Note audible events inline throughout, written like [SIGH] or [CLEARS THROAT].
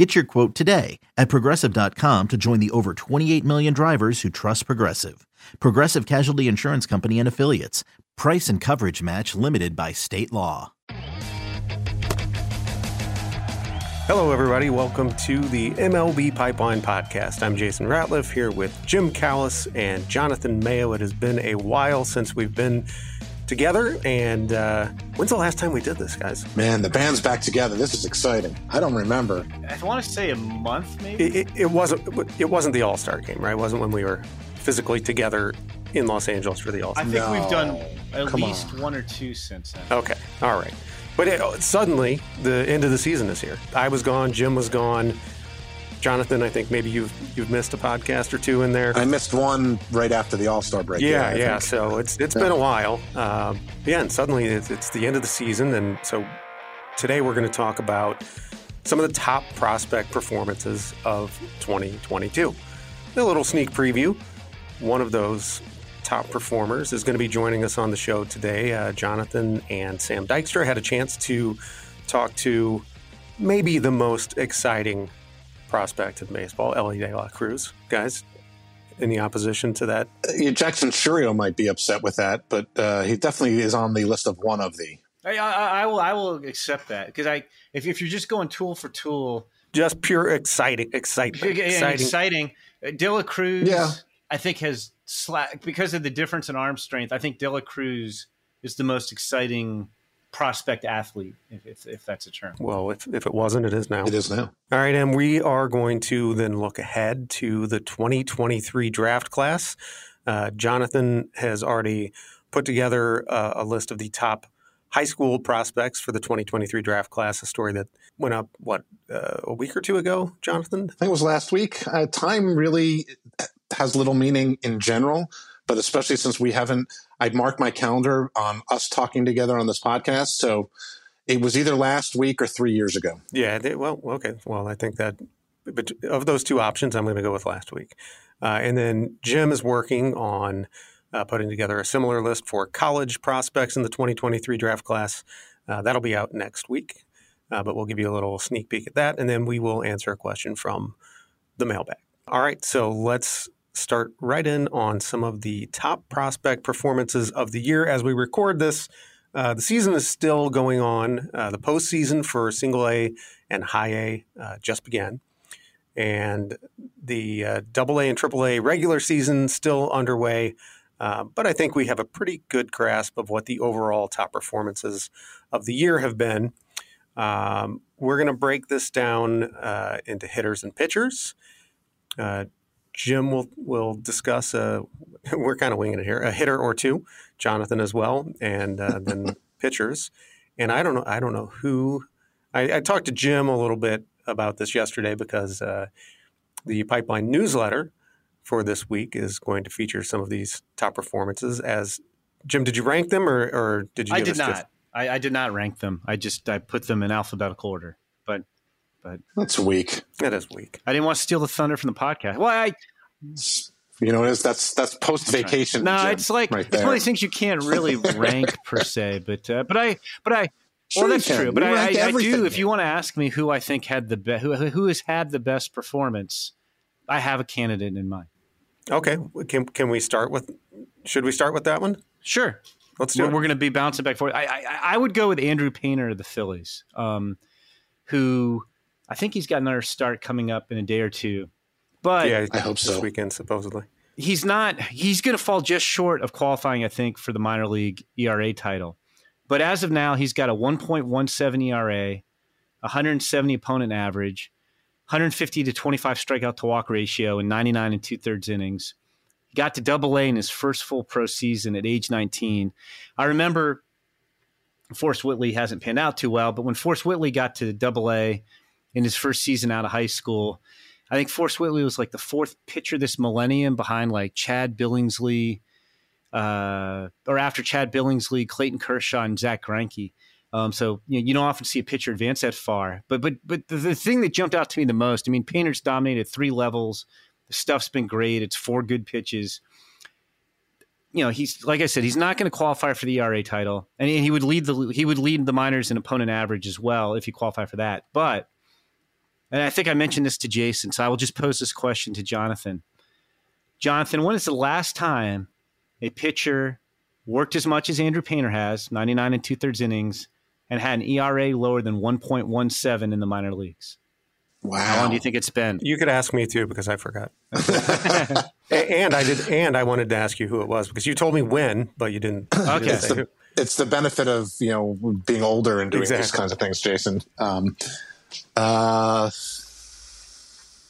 Get your quote today at progressive.com to join the over 28 million drivers who trust Progressive. Progressive Casualty Insurance Company and Affiliates. Price and coverage match limited by state law. Hello, everybody. Welcome to the MLB Pipeline Podcast. I'm Jason Ratliff here with Jim Callis and Jonathan Mayo. It has been a while since we've been together. And uh, when's the last time we did this, guys? Man, the band's back together. This is exciting. I don't remember. I want to say a month, maybe. It, it, it wasn't. It wasn't the All Star game, right? It wasn't when we were physically together in Los Angeles for the All Star. I think No. we've done at Come least on. one or two since then. Okay, all right. But it, suddenly, the end of the season is here. I was gone. Jim was gone. Jonathan, I think maybe you've you've missed a podcast or two in there. I missed one right after the All Star break. Yeah, I yeah. So it's it's Yeah. been a while. Um, yeah, and suddenly it's, it's the end of the season, and so today we're going to talk about some of the top prospect performances of 2022. A little sneak preview. One of those top performers is going to be joining us on the show today. Uh, Jonathan and Sam Dykstra had a chance to talk to maybe the most exciting prospect in baseball, Elly De La Cruz. Guys, any opposition to that Uh, Jackson Chourio might be upset with that, but uh, he definitely is on the list of one of the. I, I, I will. I will accept that because I, if, if you're just going tool for tool, just pure exciting, excitement, and exciting. exciting. uh, De La Cruz, Yeah. I think has slack because of the difference in arm strength. I think De La Cruz is the most exciting prospect athlete, if, if, if that's a term. Well, if, if it wasn't, it is now. It is now. All right, and we are going to then look ahead to the 2023 draft class. Uh, Jonathan has already put together uh, a list of the top high school prospects for the 2023 draft class, a story that went up, what, uh, a week or two ago, Jonathan? I think it was last week. Uh, time really has little meaning in general, but especially since we haven't. I'd marked my calendar on us talking together on this podcast, so it was either last week or three years ago. Yeah, they, well, okay. Well, I think that but of those two options, I'm going to go with last week. Uh, and then Jim is working on uh, putting together a similar list for college prospects in the 2023 draft class. Uh, that'll be out next week, uh, but we'll give you a little sneak peek at that, and then we will answer a question from the mailbag. All right, so let's start right in on some of the top prospect performances of the year as we record this. Uh, the season is still going on. Uh, the postseason for single A and high A uh, just began. And the uh, double A and triple A regular season still underway. Uh, but I think we have a pretty good grasp of what the overall top performances of the year have been. Um, we're going to break this down uh, into hitters and pitchers. Uh, Jim will will discuss. A, [LAUGHS] we're kind of winging it here. A hitter or two, Jonathan as well, and uh, then [LAUGHS] pitchers. And I don't know. I don't know who. I, I talked to Jim a little bit about this yesterday because uh, the pipeline newsletter for this week is going to feature some of these top performances. As Jim, did you rank them or, or did you? I did not. just- I, I did not rank them. I just I put them in alphabetical order. But but That's weak. that is weak. I didn't want to steal the thunder from the podcast. Well, I You know, it's, that's that's post vacation. no, it's like right it's one of these things you can't really [LAUGHS] rank per se. But uh, but I but I Sure well that's can. true. But I, I, I do. If you want to ask me who I think had the best, who who has had the best performance, I have a candidate in mind. Okay, can can we start with? Should we start with that one? Sure. Let's do We're, it. we're going to be bouncing back and forth. I, I I would go with Andrew Painter of the Phillies, um, who I think he's got another start coming up in a day or two. But yeah, I hope this so. weekend supposedly. he's not he's going to fall just short of qualifying i think for the minor league era title but as of now he's got a 1.17 era 170 opponent average 150 to 25 strikeout to walk ratio in 99 and two thirds innings he got to double a in his first full pro season at age 19 i remember forrest whitley hasn't panned out too well but when forrest whitley got to double a in his first season out of high school I think Forrest Whitley was like the fourth pitcher this millennium behind like Chad Billingsley, uh, or after Chad Billingsley, Clayton Kershaw, and Zach Greinke. Um, so you, know, you don't often see a pitcher advance that far. But but but the, the, thing that jumped out to me the most, I mean, Painter's dominated three levels. The stuff's been great. It's four good pitches. You know, he's like I said, he's not going to qualify for the ERA title, and he would lead the he would lead the minors in opponent average as well if he qualified for that. But and I think I mentioned this to Jason, so I will just pose this question to Jonathan. Jonathan, when is the last time a pitcher worked as much as Andrew Painter has, 99 and two thirds innings, and had an ERA lower than 1.17 in the minor leagues? Wow. How long do you think it's been? You could ask me too because I forgot. [LAUGHS] and I did, and I wanted to ask you who it was because you told me when, but you didn't. You Okay. didn't It's the, it's the benefit of you know being older and doing these kinds of things, Jason. Um, uh,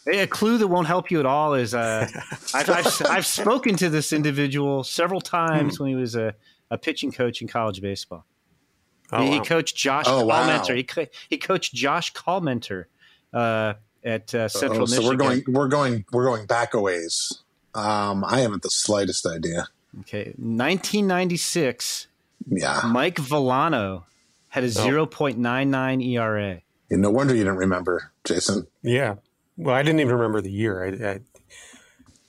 a clue that won't help you at all is uh, [LAUGHS] I've, I've, I've spoken to this individual several times when he was a, a pitching coach in college baseball. Oh, he, he wow. coached Josh Oh, wow. Callmenter. He, co- he coached Josh Collmenter uh, at uh, Central oh, so Michigan. we're going we're going we're going back a ways. Um, I haven't the slightest idea. Okay, 1996. Yeah, Mike Villano had a Oh. 0.99 ERA. No wonder you didn't remember, Jason. Yeah. Well, I didn't even remember the year. I, I,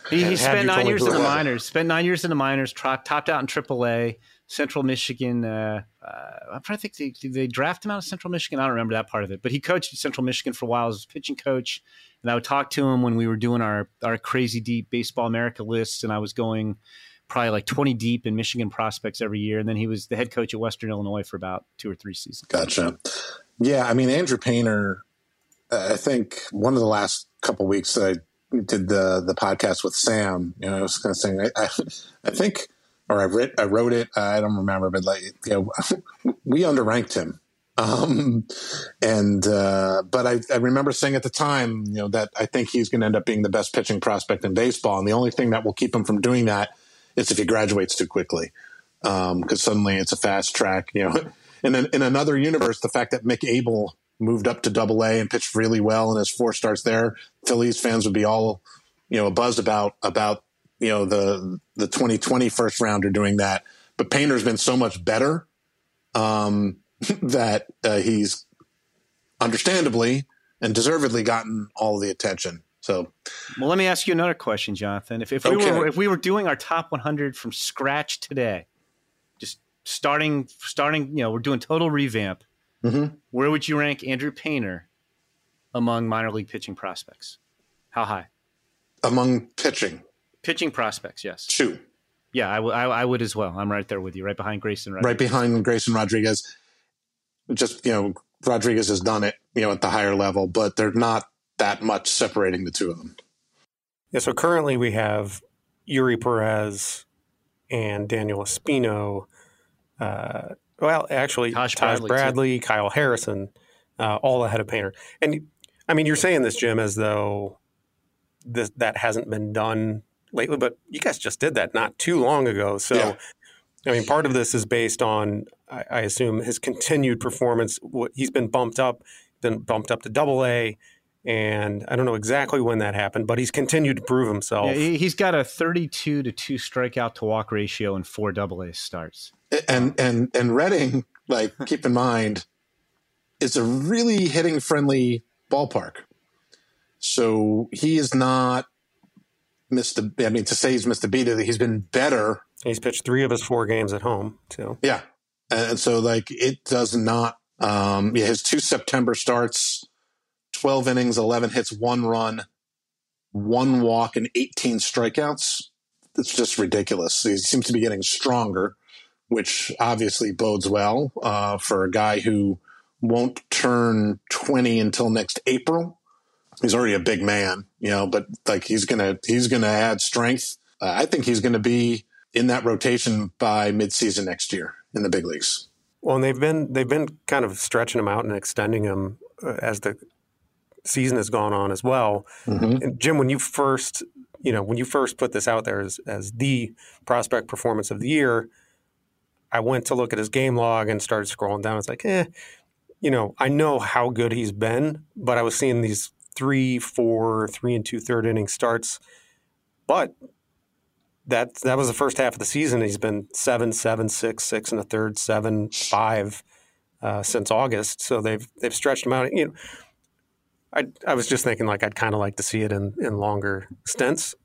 He, he spent nine years in the was. minors. Spent nine years in the minors. Tro- topped out in AAA. Central Michigan. Uh, uh, I'm trying to think. Did, did they draft him out of Central Michigan? I don't remember that part of it. But he coached Central Michigan for a while as a pitching coach. And I would talk to him when we were doing our our crazy deep Baseball America lists, and I was going probably like 20 deep in Michigan prospects every year. And then he was the head coach at Western Illinois for about two or three seasons. Gotcha. Yeah, I mean Andrew Painter. uh, I think one of the last couple weeks I did the the podcast with Sam. You know, I was kind of saying I, I, I think, or I writ, I wrote it. I don't remember, but like you know, [LAUGHS] we underranked him. Um, and uh, but I, I remember saying at the time, you know, that I think he's going to end up being the best pitching prospect in baseball, and the only thing that will keep him from doing that is if he graduates too quickly, because suddenly it's a fast track, you know. [LAUGHS] And then in another universe, the fact that Mick Abel moved up to Double A and pitched really well and his four starts there, Phillies fans would be all, you know, buzzed about about you know the the 2020 first rounder doing that. But Painter's been so much better um, [LAUGHS] that uh, he's understandably and deservedly gotten all the attention. So Well, let me ask you another question, Jonathan. If, if we Okay. were if we were doing our top 100 from scratch today, starting starting, you know, we're doing total revamp. Mhm. Where would you rank Andrew Painter among minor league pitching prospects? How high? among pitching, Pitching prospects, yes. two Yeah, I, w- I, I would as well. I'm right there with you, right behind Grayson. right behind Grayson Rodriguez. Just you know, Rodriguez has done it, you know, at the higher level, but they're not that much separating the two of them. yeah. So currently we have Eury Perez and Daniel Espino. Uh, well, actually, Taj Taj Bradley, Bradley, Kyle Harrison, uh, all ahead of Painter. And I mean, you're saying this, Jim, as though this, that hasn't been done lately, but you guys just did that not too long ago. So, Yeah. I mean, part of this is based on, I, I assume, his continued performance. What He's been bumped up, been bumped up to Double A, and I don't know exactly when that happened, but he's continued to prove himself. Yeah, he- he's got a 32 to 2 strikeout to walk ratio in four double A starts. And and and Reading, like, keep in mind, it's a really hitting friendly ballpark. So he is not missed a I mean to say he's missed a beat, he's been better He's pitched three of his four games at home, too. Yeah. And so like it does not um yeah, his two September starts, 12 innings, 11 hits, one run, one walk and 18 strikeouts. It's just ridiculous. He seems to be getting stronger, which obviously bodes well uh, for a guy who won't turn 20 until next April. He's already a big man, you know, but like he's going to he's going to add strength. Uh, I think he's going to be in that rotation by midseason next year in the big leagues. Well, and they've been they've been kind of stretching him out and extending him uh, as the season has gone on as well. Mm-hmm. And Jim, when you first you know when you first put this out there as as the prospect performance of the year, I went to look at his game log and started scrolling down. It's like, eh, you know, I know how good he's been, but I was seeing these three, four, three and two third inning starts. But that that was the first half of the season. He's been seven, seven, six, six and a third, seven, five uh, since August. So they've they've stretched him out. You know, I I was just thinking like I'd kind of like to see it in in longer stints.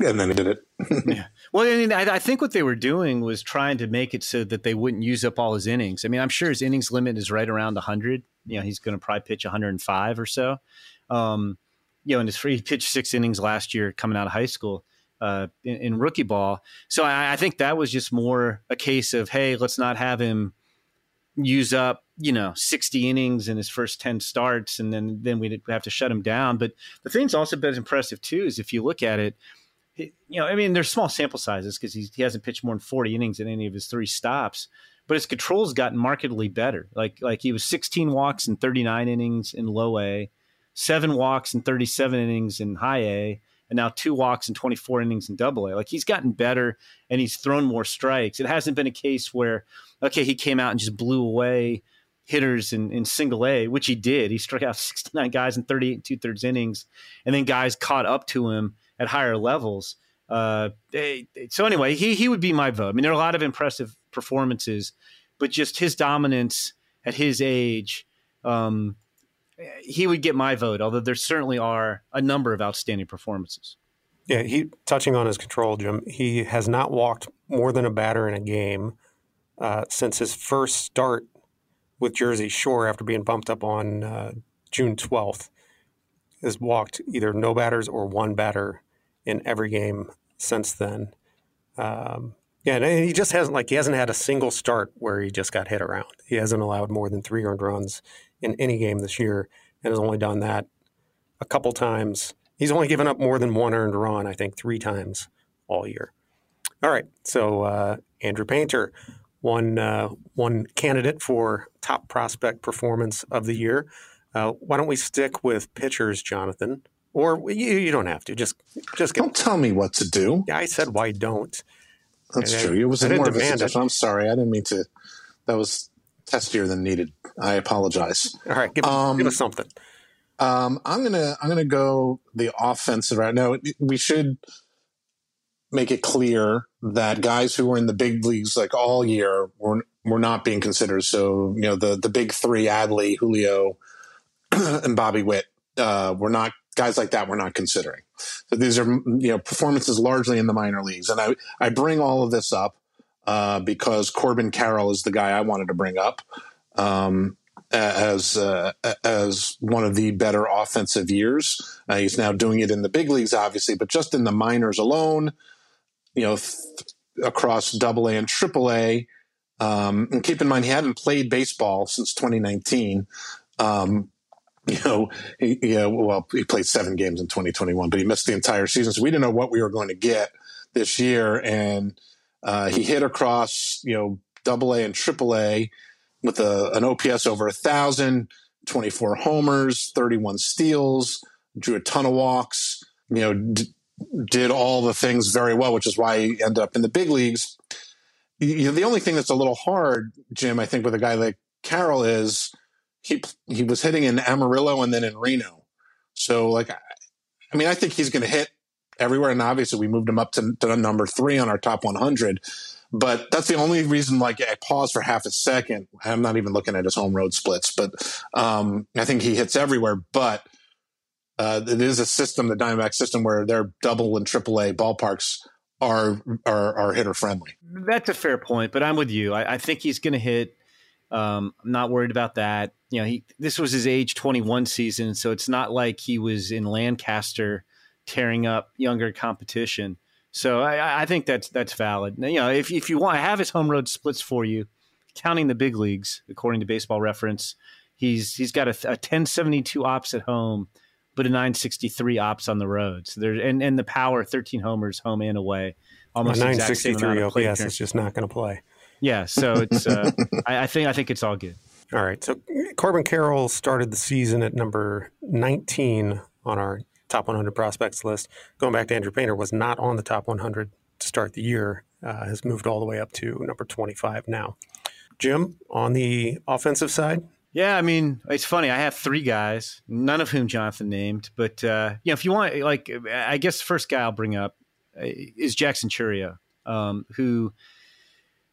And then he did it. [LAUGHS] yeah. Well, I mean, I, I, think what they were doing was trying to make it so that they wouldn't use up all his innings. I mean, I'm sure his innings limit is right around 100. You know, he's going to probably pitch 105 or so. Um, you know, and his free he pitched six innings last year coming out of high school uh, in, in, rookie ball. So I, I, think that was just more a case of hey, let's not have him use up you know 60 innings in his first 10 starts, and then then we'd have to shut him down. But the thing's also been impressive too is if you look at it. You know, I mean, there's small sample sizes because he hasn't pitched more than 40 innings in any of his three stops but his control's gotten markedly better. Like like he was 16 walks in 39 innings in low A, seven walks in 37 innings in high A, and now two walks and 24 innings in double A. Like he's gotten better and he's thrown more strikes. It hasn't been a case where, okay, he came out and just blew away hitters in, in single A, which he did. He struck out [LAUGHS] 69 guys in 38 and two thirds innings, and then guys caught up to him at higher levels. Uh, they, so anyway, he he would be my vote. I mean, there are a lot of impressive performances, but just his dominance at his age, um, he would get my vote. Although there certainly are a number of outstanding performances. Yeah, he touching on his control, Jim. He has not walked more than a batter in a game uh, since his first start with Jersey Shore after being bumped up on uh, June twelfth. Has walked either no batters or one batter in every game since then. Um, yeah, and he just hasn't like he hasn't had a single start where he just got hit around. He hasn't allowed more than three earned runs in any game this year, and has only done that a couple times. He's only given up more than one earned run, I think, three times all year. All right, so uh, Andrew Painter, one uh, one candidate for top prospect performance of the year. Uh, why don't we stick with pitchers, Jonathan? Or you, you don't have to. Just just get, don't tell me what to do. Yeah, I said why don't. That's and true. I, it was more of a suggestion. I'm sorry. I didn't mean to. That was testier than needed. I apologize. All right, give, um, give us something. Um, I'm gonna I'm gonna go the offensive right now. We should make it clear that guys who were in the big leagues like all year were were not being considered. So you know the the big three: Adley, Julio, [CLEARS THROAT] and Bobby Witt uh, were not guys like that we're not considering. So these are you know performances largely in the minor leagues, and I I bring all of this up uh, because Corbin Carroll is the guy I wanted to bring up um, as uh, as one of the better offensive years. Uh, he's now doing it in the big leagues, obviously, but just in the minors alone, you know, th- across Double A and Triple A. Um, and keep in mind, he hadn't played baseball since 2019. Um, you know, he, yeah, well, he played seven games in 2021, but he missed the entire season. So we didn't know what we were going to get this year. And uh, he hit across, you know, double A and triple A with a, an OPS over a thousand, 24 homers, 31 steals, drew a ton of walks, you know, d- did all the things very well, which is why he ended up in the big leagues. You know, the only thing that's a little hard, Jim, I think with a guy like Carroll is – he he was hitting in Amarillo and then in Reno. So like, I mean, I think he's going to hit everywhere. And obviously, we moved him up to, to number three on our top 100. But that's the only reason. Like, I paused for half a second. I'm not even looking at his home road splits, but um, I think he hits everywhere. But uh, it is a system, the Diamondback system, where their double and triple A ballparks are are, are hitter friendly. That's a fair point, but I'm with you. I, I think he's going to hit um, I'm not worried about that. You know, he this was his age 21 season, so it's not like he was in Lancaster tearing up younger competition. So I, I think that's that's valid. You know, if if you want, I have his home road splits for you, counting the big leagues according to Baseball Reference. He's he's got a, a 1072 ops at home, but a 963 ops on the road. So there and and the power 13 homers home and away. Almost 963 OPS is just not going to play. Yeah, so it's uh, [LAUGHS] I, I, think I think it's all good. All right. So Corbin Carroll started the season at number 19 on our top 100 prospects list. Going back to Andrew Painter, was not on the top 100 to start the year. Uh, has moved all the way up to number 25 now. Jim, on the offensive side. Yeah, I mean, it's funny. I have three guys, none of whom Jonathan named, but uh, you know, if you want, like, I guess the first guy I'll bring up is Jackson Chourio, um, who,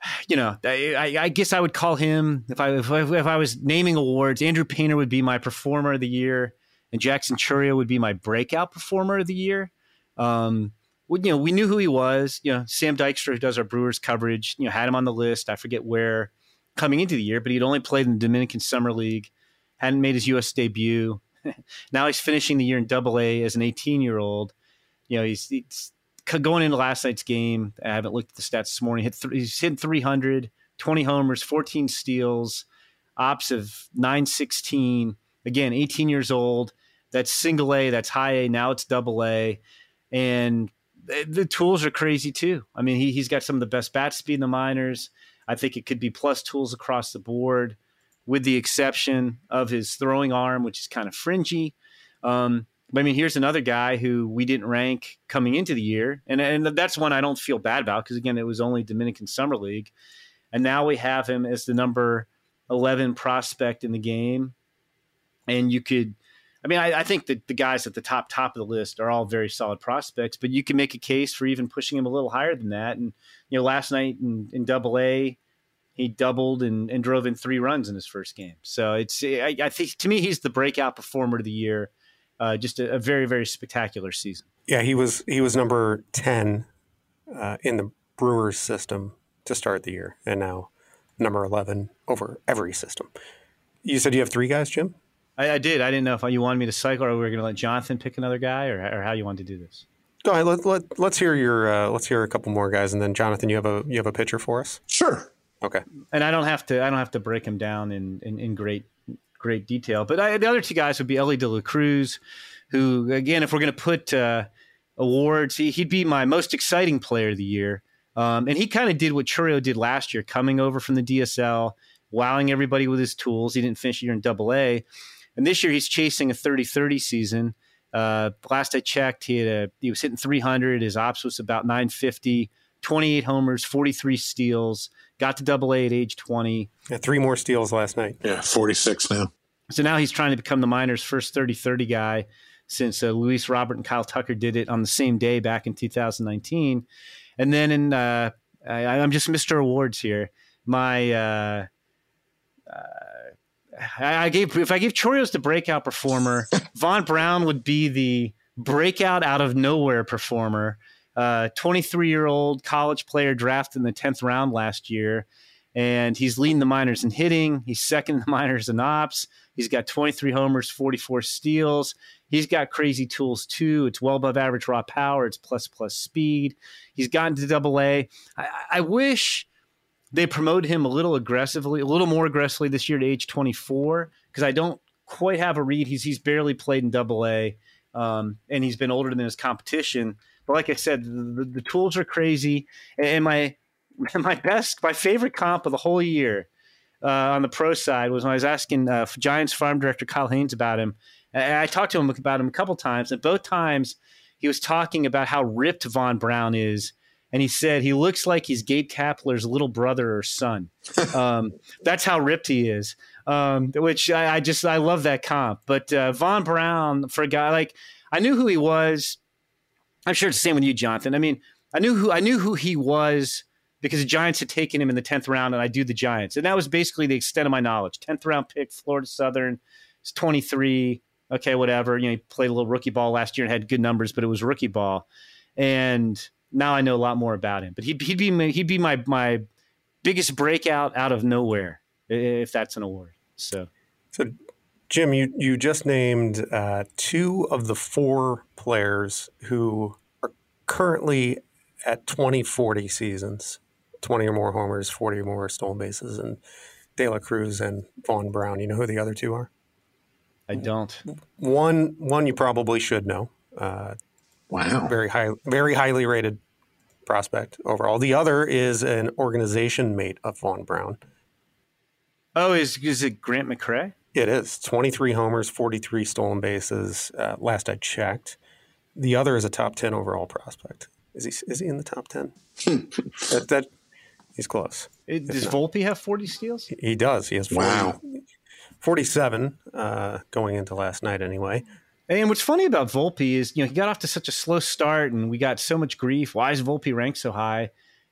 [SIGHS] you know, I, I, guess I would call him if I, if if I was naming awards, Andrew Painter would be my performer of the year, and Jackson Chourio would be my breakout performer of the year. Um, you know, we knew who he was. You know, Sam Dykstra, who does our Brewers coverage, you know, had him on the list. I forget where coming into the year, but he'd only played in the Dominican Summer League, hadn't made his U.S. debut. [LAUGHS] now he's finishing the year in Double A as an 18 year old. You know, he's, he's, going into last night's game. I haven't looked at the stats this morning. Hit th- he's hit 300, 20 homers, 14 steals, ops of 916. Again, 18 years old. That's single A. That's high A. Now it's double A, and the tools are crazy too. I mean, he, he's got some of the best bat speed in the minors. I think it could be plus tools across the board, with the exception of his throwing arm, which is kind of fringy. Um, I mean, here's another guy who we didn't rank coming into the year, and and that's one I don't feel bad about because again, it was only Dominican Summer League, and now we have him as the number eleven prospect in the game, and you could I mean, I, I, think that the guys at the top top of the list are all very solid prospects, but you can make a case for even pushing him a little higher than that. And you know, last night in, Double A, he doubled and, and, drove in three runs in his first game. So it's I, I think to me he's the breakout performer of the year. Uh, just a, a, very very spectacular season. Yeah, he was he was number ten uh, in the Brewers system to start the year, and now number eleven over every system. You said you have three guys, Jim. I, I, did. I didn't know if you wanted me to cycle or we were going to let Jonathan pick another guy or, or how you wanted to do this. Go ahead. Let, let, let's hear your uh, let's hear a couple more guys, and then Jonathan, you have a you have a pitcher for us. Sure. Okay. And I don't have to I don't have to break him down in in, in great great detail, but I, the other two guys would be Elly De La Cruz, who again, if we're going to put uh, awards, he, would be my most exciting player of the year. Um, and he kind of did what Chourio did last year, coming over from the DSL, wowing everybody with his tools. He didn't finish a year in Double A, and this year he's chasing a 30 30 season. Uh, last I checked, he had a, he was hitting 300. His ops was about 950, 28 homers, 43 steals. Got to Double A at age 20. Yeah, three more steals last night. Yeah, 46 now. So now he's trying to become the minors' first 30 30 guy since uh, Luis Robert and Kyle Tucker did it on the same day back in 2019. And then in uh, I, am just Mr. Awards here. My uh, uh I gave if I gave Chourio's the breakout performer, Vaughn Brown would be the breakout out of nowhere performer. 23 uh, year old college player drafted in the 10th round last year. And he's leading the minors in hitting. He's second in the [LAUGHS] minors in ops. He's got 23 homers, 44 steals. He's got crazy tools too. It's well above average raw power. It's plus plus speed. He's gotten to double A. I, I wish they promoted him a little aggressively, a little more aggressively this year to age 24 because I don't quite have a read. He's he's barely played in Double A, um, and he's been older than his competition. But like I said, the, the tools are crazy, and my [LAUGHS] my best, my favorite comp of the whole year uh, on the pro side was when I was asking uh, Giants farm director Kyle Haines about him. And I talked to him about him a couple times, and both times he was talking about how ripped Vaughn Brown is and he said he looks like he's Gabe Kapler's little brother or son. [LAUGHS] Um, that's how ripped he is. Um, which I, I, just I love that comp. But uh, Vaughn Brown for a guy like I knew who he was. I'm sure it's the same with you, Jonathan. I mean, I knew who I knew who he was because the Giants had taken him in the tenth round, and I do the Giants, and that was basically the extent of my knowledge. Tenth round pick, Florida Southern, he's 23. Okay, whatever. You know, he played a little rookie ball last year and had good numbers, but it was rookie ball, and now I know a lot more about him. But he'd, he'd be my, he'd be my my biggest breakout out of nowhere if that's an award. So, so Jim, you you just named uh, two of the four players who are currently at 20, 40 seasons, 20 or more homers, 40 or more stolen bases, and De La Cruz and Vaughn Brown. You know who the other two are? I don't. One one you probably should know. Uh, Wow. Very high, very highly rated prospect overall. The other is an organization mate of Vaughn Brown. Oh, is is it Grant McCray? It is. 23 homers, 43 stolen bases. Uh, last I checked. The other is a top 10 overall prospect. Is he is he in the top 10? [LAUGHS] that, that he's close. It, does not. Volpe have 40 steals? He does. He has 40, wow. 47 uh, going into last night anyway. And what's funny about Volpe is, you know, he got off to such a slow start and we got so much grief. Why is Volpe ranked so high?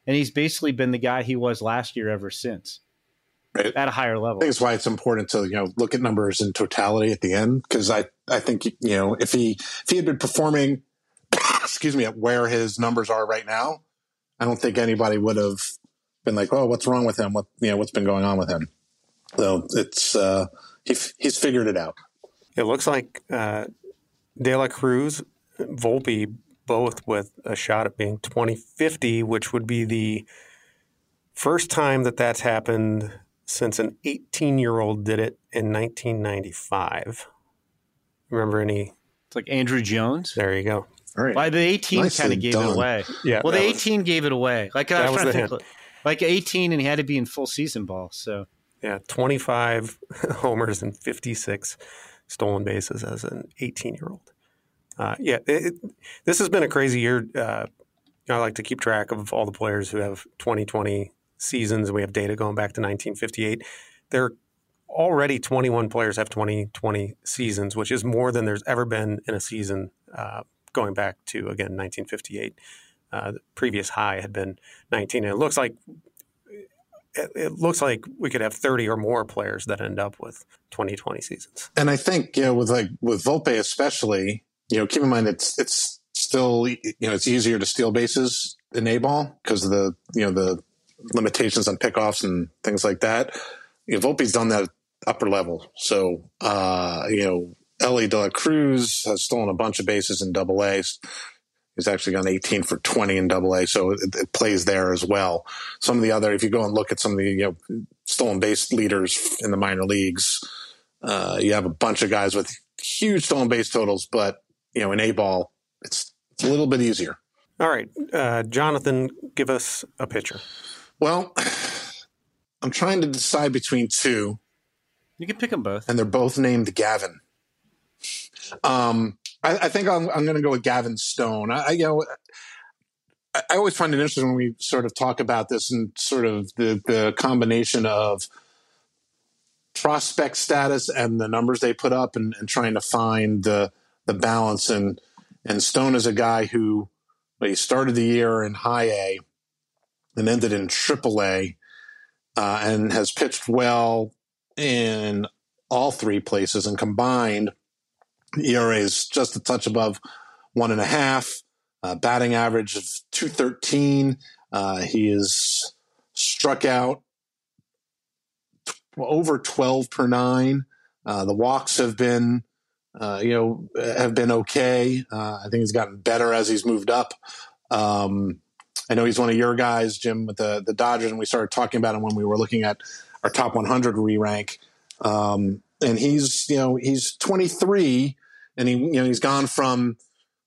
And he's basically been the guy he was last year ever since right. at a higher level. I think it's why it's important to, you know, look at numbers in totality at the end. Cause I, I think, you know, if he, if he had been performing, [COUGHS] excuse me, at where his numbers are right now, I don't think anybody would have been like, oh, what's wrong with him? What, you know, what's been going on with him? So it's, uh, he, he's figured it out. It looks like, uh, De La Cruz, Volpe, both with a shot at being 2050, which would be the first time that that's happened since an 18 year old did it in 1995. Remember any? It's like Andruw Jones. There you go. All right. Why the 18 kind of gave done. it away. Yeah. Well, the 18 gave it away. Like I was, was trying to think, like 18, and he had to be in full season ball. So yeah, 25 [LAUGHS] homers and 56 stolen bases as an 18 year old. Uh, yeah, it, it, this has been a crazy year. Uh, I like to keep track of all the players who have 2020 seasons. We have data going back to 1958. There already 21 players have 2020 seasons, which is more than there's ever been in a season uh, going back to again 1958. Uh, the previous high had been 19, and it looks like it, looks like we could have 30 or more players that end up with 2020 seasons. And I think, you know, with like with Volpe especially, you know, keep in mind it's it's still you know it's easier to steal bases in A ball because the you know the limitations on pickoffs and things like that. You know, Volpe's done that upper level, so uh, you know Elly De La Cruz has stolen a bunch of bases in Double A. He's actually gone 18 for 20 in Double A, so it, it, plays there as well. Some of the other, if you go and look at some of the you know stolen base leaders in the minor leagues, uh, you have a bunch of guys with huge stolen base totals, but you know in A ball, it's it's a little bit easier. All right, uh, Jonathan, give us a pitcher. Well, [SIGHS] I'm trying to decide between two. You can pick them both, and they're both named Gavin. Um, I, I think I'm, I'm going to go with Gavin Stone. I, you know, I, I always find it interesting when we sort of talk about this and sort of the the combination of prospect status and the numbers they put up, and, and trying to find the the balance. And and Stone is a guy who he started the year in High A and ended in AAA, uh, and has pitched well in all three places and combined ERA is just a touch above one and a half. Uh, batting average of 213. Uh, he is struck out over 12 per nine. Uh, the walks have been, uh, you know, have been okay. Uh, I think he's gotten better as he's moved up. Um, I know he's one of your guys, Jim, with the the Dodgers, and we started talking about him when we were looking at our top 100 re rank. Um, and he's you know he's 23 and he you know he's gone from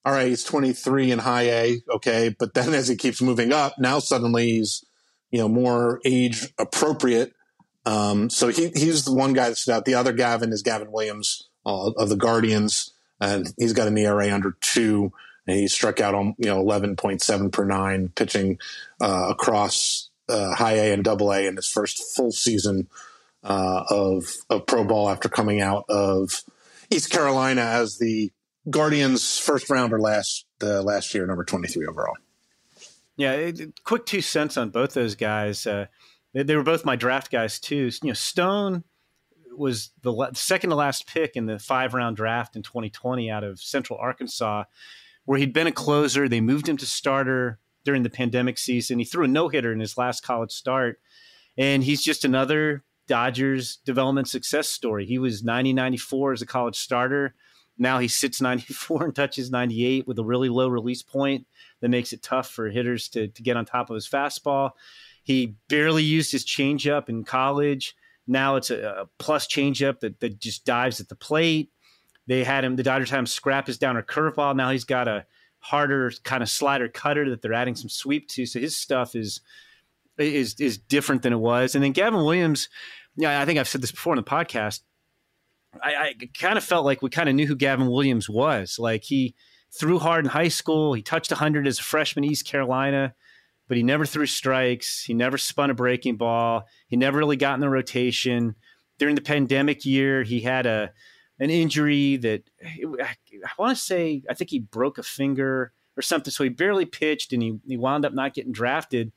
all right he's 23 in high A okay but then as he keeps moving up now suddenly he's you know more age appropriate. Um, so he he's the one guy that stood out. The other Gavin is Gavin Williams uh, of the Guardians and he's got an ERA under two and he struck out on you know 11.7 per nine pitching uh, across uh, high A and double A in his first full season uh, of of pro ball after coming out of East Carolina as the Guardians first rounder last uh, last year, number twenty three overall. Yeah, quick two cents on both those guys. Uh, they, they, were both my draft guys too. You know, Stone was the second to last pick in the five round draft in 2020 out of Central Arkansas, where he'd been a closer. They moved him to starter during the pandemic season. He threw a no hitter in his last college start, and he's just another Dodgers development success story. He was 90 94 as a college starter. Now he sits 94 and touches 98 with a really low release point that makes it tough for hitters to, to get on top of his fastball. He barely used his changeup in college. Now it's a, a plus changeup that, that just dives at the plate. They had him, the Dodgers had him scrap his downer curveball. Now he's got a harder kind of slider cutter that they're adding some sweep to. So his stuff is is is different than it was. And then Gavin Williams, yeah, I think I've said this before in the podcast. I, I kind of felt like we kind of knew who Gavin Williams was. Like he threw hard in high school. He touched 100 as a freshman, East Carolina, but he never threw strikes. He never spun a breaking ball. He never really got in the rotation. During the pandemic year, he had a an injury that I want to say I think he broke a finger or something, so he barely pitched and he he wound up not getting drafted.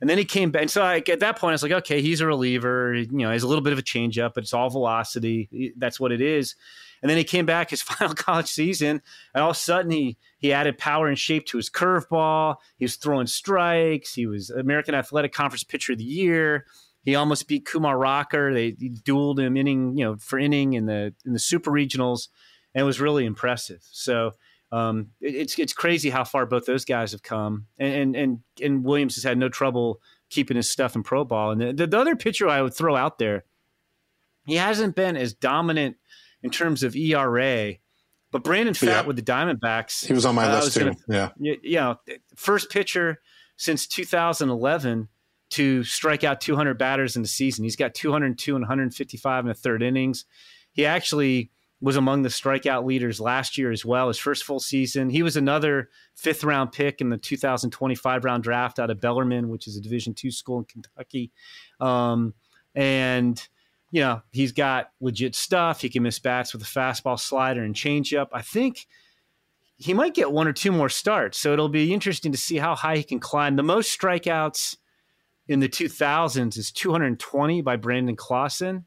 And then he came back. And so I, at that point, I was like, okay, he's a reliever. You know, he's a little bit of a changeup, but it's all velocity. That's what it is. And then he came back his [LAUGHS] final college season, and all of a sudden he he added power and shape to his curveball. He was throwing strikes. He was American Athletic Conference Pitcher of the Year. He almost beat Kumar Rocker. They, dueled him inning, you know, for inning in the in the super regionals, and it was really impressive. So um, it, it's it's crazy how far both those guys have come, and and and, and Williams has had no trouble keeping his stuff in pro ball. And the, the other pitcher I would throw out there, he hasn't been as dominant in terms of ERA. But Brandon Pfaadt yeah. with the Diamondbacks, he was on my uh, list too. Gonna, yeah, you, you know, first pitcher since 2011 to strike out 200 batters in the season. He's got 202 and 155 in the third innings. He actually was among the strikeout leaders last year as well. His first full season. He was another fifth round pick in the 2025 round draft out of Bellarmine, which is a Division two school in Kentucky. Um, and you know he's got legit stuff. He can miss bats with a fastball, slider, and changeup. I think he might get one or two more starts. So it'll be interesting to see how high he can climb. The most strikeouts in the 2000s is 220 by Brandon Claussen.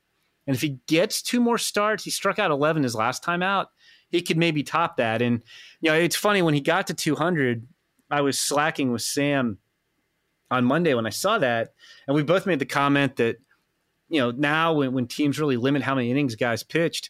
And if he gets two more starts, he struck out 11 his last time out. He could maybe top that. And, you know, it's funny when he got to 200, I was slacking with Sam on Monday when I saw that. And we both made the comment that, you know, now when, when teams really limit how many innings guys pitched,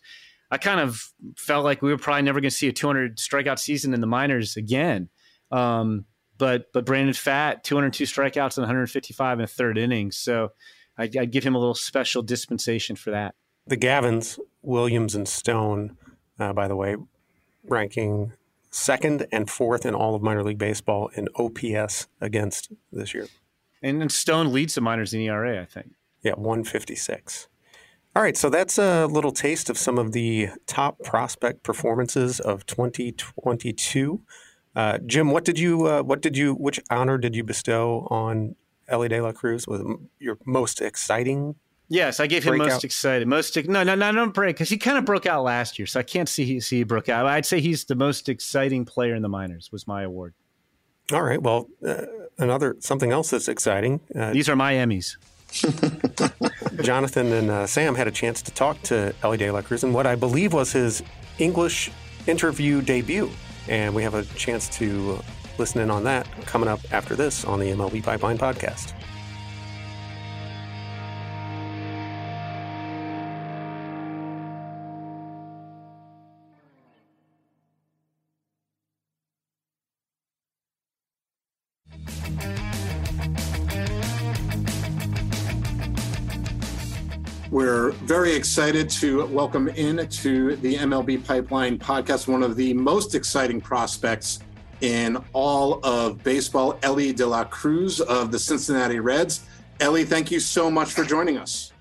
I kind of felt like we were probably never going to see a 200 strikeout season in the minors again. Um, but but Brandon Pfaadt, 202 strikeouts and 155 in the third innings. So I'd, I'd, give him a little special dispensation for that. The Gavins, Williams, and Stone, uh, by the way, ranking second and fourth in all of minor league baseball in OPS against this year. And, and Stone leads the minors in ERA, I think. Yeah, 156. All right, so that's a little taste of some of the top prospect performances of 2022. Uh, Jim, what did you, uh, what did you, which honor did you bestow on Elly De La Cruz was your most exciting. Yes, I gave him breakout? most excited. Most no, no, no, don't break because he kind of broke out last year, so I can't see he, see he broke out. I'd say he's the most exciting player in the minors. Was my award. All right. Well, uh, another something else that's exciting. Uh, These are my Emmys. [LAUGHS] [LAUGHS] Jonathan and uh, Sam had a chance to talk to Elly De La Cruz in what I believe was his English interview debut, and we have a chance to Listen in on that coming up after this on the MLB Pipeline Podcast. Very excited to welcome in to the MLB Pipeline podcast one of the most exciting prospects in all of baseball, Elly De La Cruz of the Cincinnati Reds. Elly, thank you so much for joining us.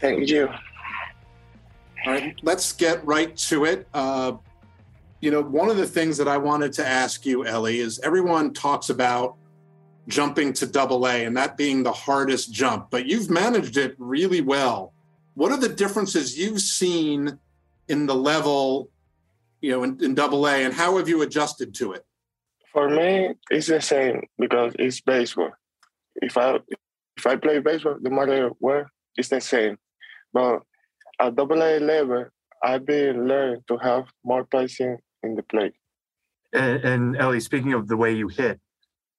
Thank you. All right, let's get right to it. Uh, you know, one of the things that I wanted to ask you, Elly, is everyone talks about jumping to double A and that being the hardest jump, but you've managed it really well. What are the differences you've seen in the level, you know, in, in double A, and how have you adjusted to it? For me, it's the same because it's baseball. If I if I play baseball, no matter where, it's the same. But at double A level, I've been learning to have more placing in the plate. And, and Elly, speaking of the way you hit,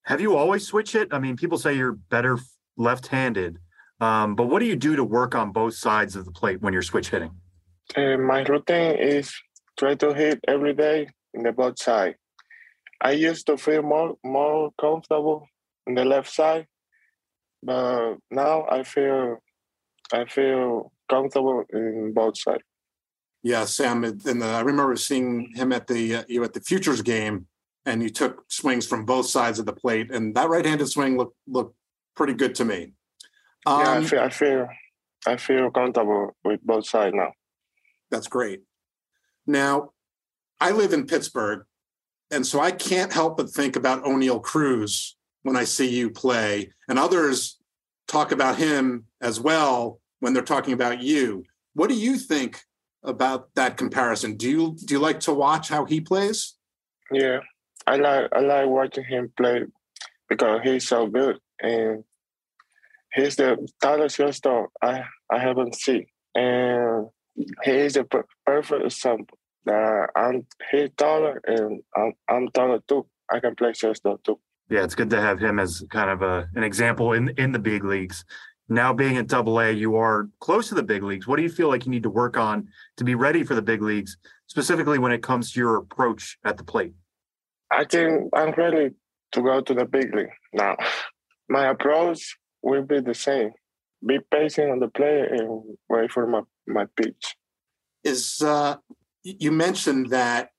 have you always switched it? I mean, people say you're better left-handed, um, but what do you do to work on both sides of the plate when you're switch hitting? Uh, my routine is try to hit every day in the both side. I used to feel more more comfortable in the left side, but now I feel I feel comfortable in both sides. Yeah, Sam. And the, I remember seeing him at the uh, you at the futures game, and you took swings from both sides of the plate, and that right-handed swing looked looked pretty good to me. Um, yeah, I um, feel I feel I feel comfortable with both sides now. That's great. Now, I live in Pittsburgh, and so I can't help but think about Oneil Cruz when I see you play, and others talk about him as well when they're talking about you. What do you think about that comparison. Do you do you like to watch how he plays? Yeah, I like I like watching him play because he's so good and he's the tallest shortstop I I haven't seen, and he is a per- perfect example. That I'm he's taller and I'm I'm taller too. I can play shortstop too. Yeah, it's good to have him as kind of a an example in in the big leagues. Now being at Double A, you are close to the big leagues. What do you feel like you need to work on to be ready for the big leagues, specifically when it comes to your approach at the plate? I think I'm ready to go to the big league now. [LAUGHS] My approach will be the same. Be patient on the play and wait for my, my pitch. Is uh, you mentioned that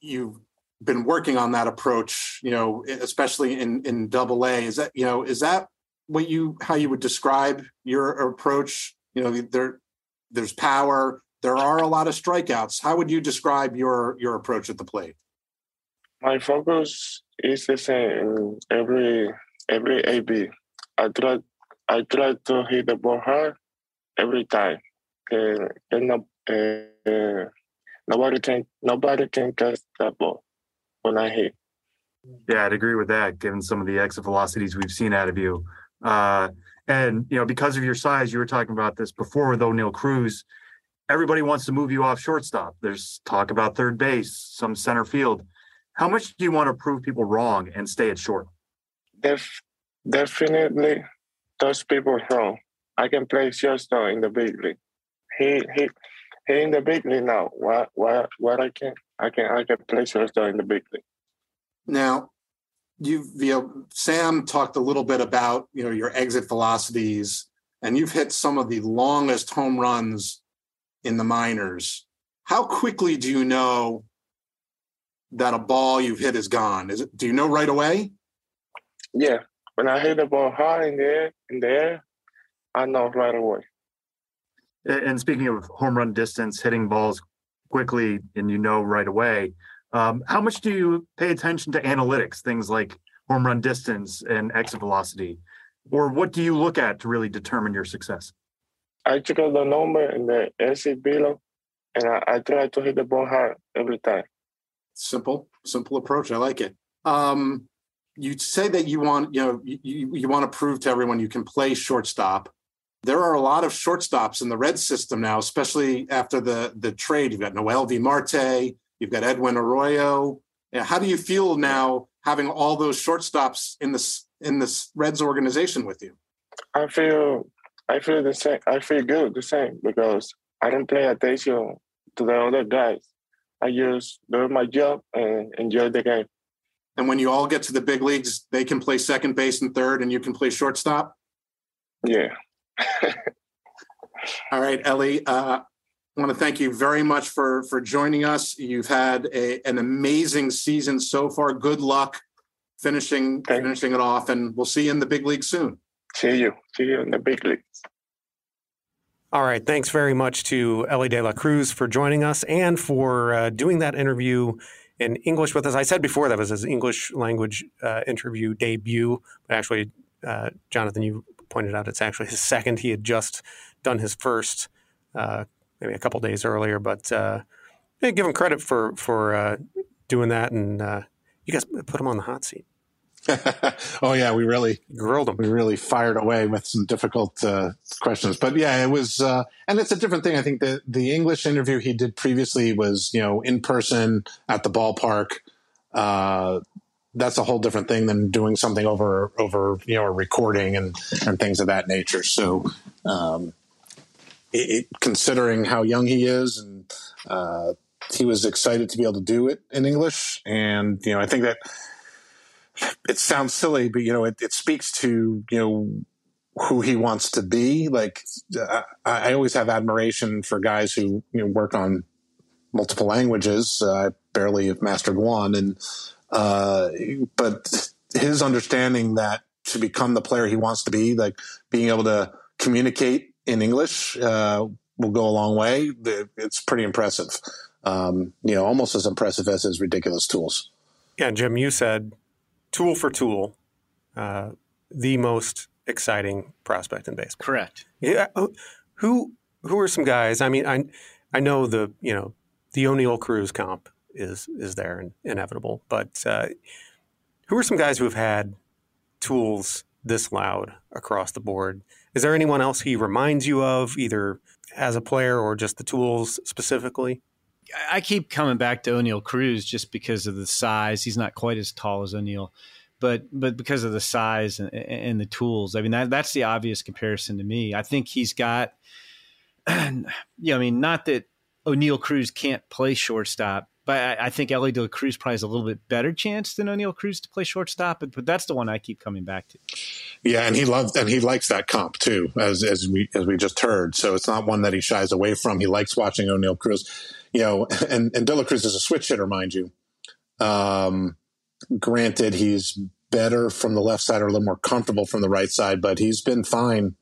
you've been working on that approach, you know, especially in in Double A. Is that you know is that what you how you would describe your approach? You know, there there's power. There are a lot of strikeouts. How would you describe your your approach at the plate? My focus is the same every every AB. I try I try to hit the ball hard every time. And, and no, uh, nobody can nobody can catch that ball when I hit. Yeah, I'd agree with that, given some of the exit velocities we've seen out of you. Uh, and you know, because of your size, you were talking about this before with Oneil Cruz. Everybody wants to move you off shortstop. There's talk about third base, some center field. How much do you want to prove people wrong and stay at short? Def, definitely, those people wrong. I can play shortstop in the big league. He he he in the big league now. What what what I can I can I can play shortstop in the big league. Now, you've you know, Sam talked a little bit about you know your exit velocities, and you've hit some of the longest home runs in the minors. How quickly do you know that a ball you've hit is gone? Is it? Do you know right away? Yeah, when I hit the ball hard in the air, in the air, I know right away. And speaking of home run distance, hitting balls quickly, and you know right away. Um, how much do you pay attention to analytics, things like home run distance and exit velocity, or what do you look at to really determine your success? I check out the number in the SC below, and I, I try to hit the ball hard every time. Simple, simple approach. I like it. Um, you say that you want, you know, you, you want to prove to everyone you can play shortstop. There are a lot of shortstops in the red system now, especially after the the trade. You've got Noelvi Marte, you've got Edwin Arroyo. How do you feel now having all those shortstops in this in this Reds organization with you? I feel I feel the same. I feel good the same because I don't pay attention to the other guys. I just do my job and enjoy the game. And when you all get to the big leagues, they can play second base and third, and you can play shortstop. Yeah. [LAUGHS] all right, Elly. Uh, I want to thank you very much for for joining us. You've had a, an amazing season so far. Good luck finishing Thank finishing it off, and we'll see you in the big league soon. See you. See you in the big leagues. All right. Thanks very much to Elly De La Cruz for joining us and for uh, doing that interview in English with us. I said before that was his English language uh, interview debut, but actually, uh, Jonathan, you pointed out it's actually his second. He had just done his first uh, maybe a couple days earlier, but uh, give him credit for for uh, doing that, and you guys put him on the hot seat. [LAUGHS] oh yeah, we really grilled him. We really fired away with some difficult uh, questions, but yeah, it was, uh, and it's a different thing. I think the the English interview he did previously was you know in person at the ballpark. Uh, that's a whole different thing than doing something over over you know a recording and and things of that nature. So, um, it, it, considering how young he is and uh, he was excited to be able to do it in English, and you know I think that it sounds silly, but you know, it, it speaks to you know who he wants to be. Like I, I always have admiration for guys who you know work on multiple languages. Uh, I barely have mastered one, and uh, but his understanding that to become the player he wants to be, like being able to communicate in English, uh, will go a long way. It's pretty impressive. Um, you know, almost as impressive as his ridiculous tools. Yeah, Jim, you said tool for tool, uh, the most exciting prospect in baseball. Correct. Yeah. Who who are some guys? I mean, I I know the you know the Oneil Cruz comp is is there and inevitable, but uh, who are some guys who have had tools this loud across the board? Is there anyone else he reminds you of, either as a player or just the tools specifically? I keep coming back to Oneil Cruz just because of the size. He's not quite as tall as Oneil, but but because of the size and, and the tools. I mean, that, that's the obvious comparison to me. I think he's got, [CLEARS THROAT] yeah, I mean, not that Oneil Cruz can't play shortstop, but I, I think Elly De La Cruz probably has a little bit better chance than Oneil Cruz to play shortstop. But, but that's the one I keep coming back to. Yeah, and he loves and he likes that comp too, as as we as we just heard. So it's not one that he shies away from. He likes watching Oneil Cruz you know, [LAUGHS] and, and De La Cruz is a switch hitter, mind you. Um, granted, he's better from the left side or a little more comfortable from the right side, but he's been fine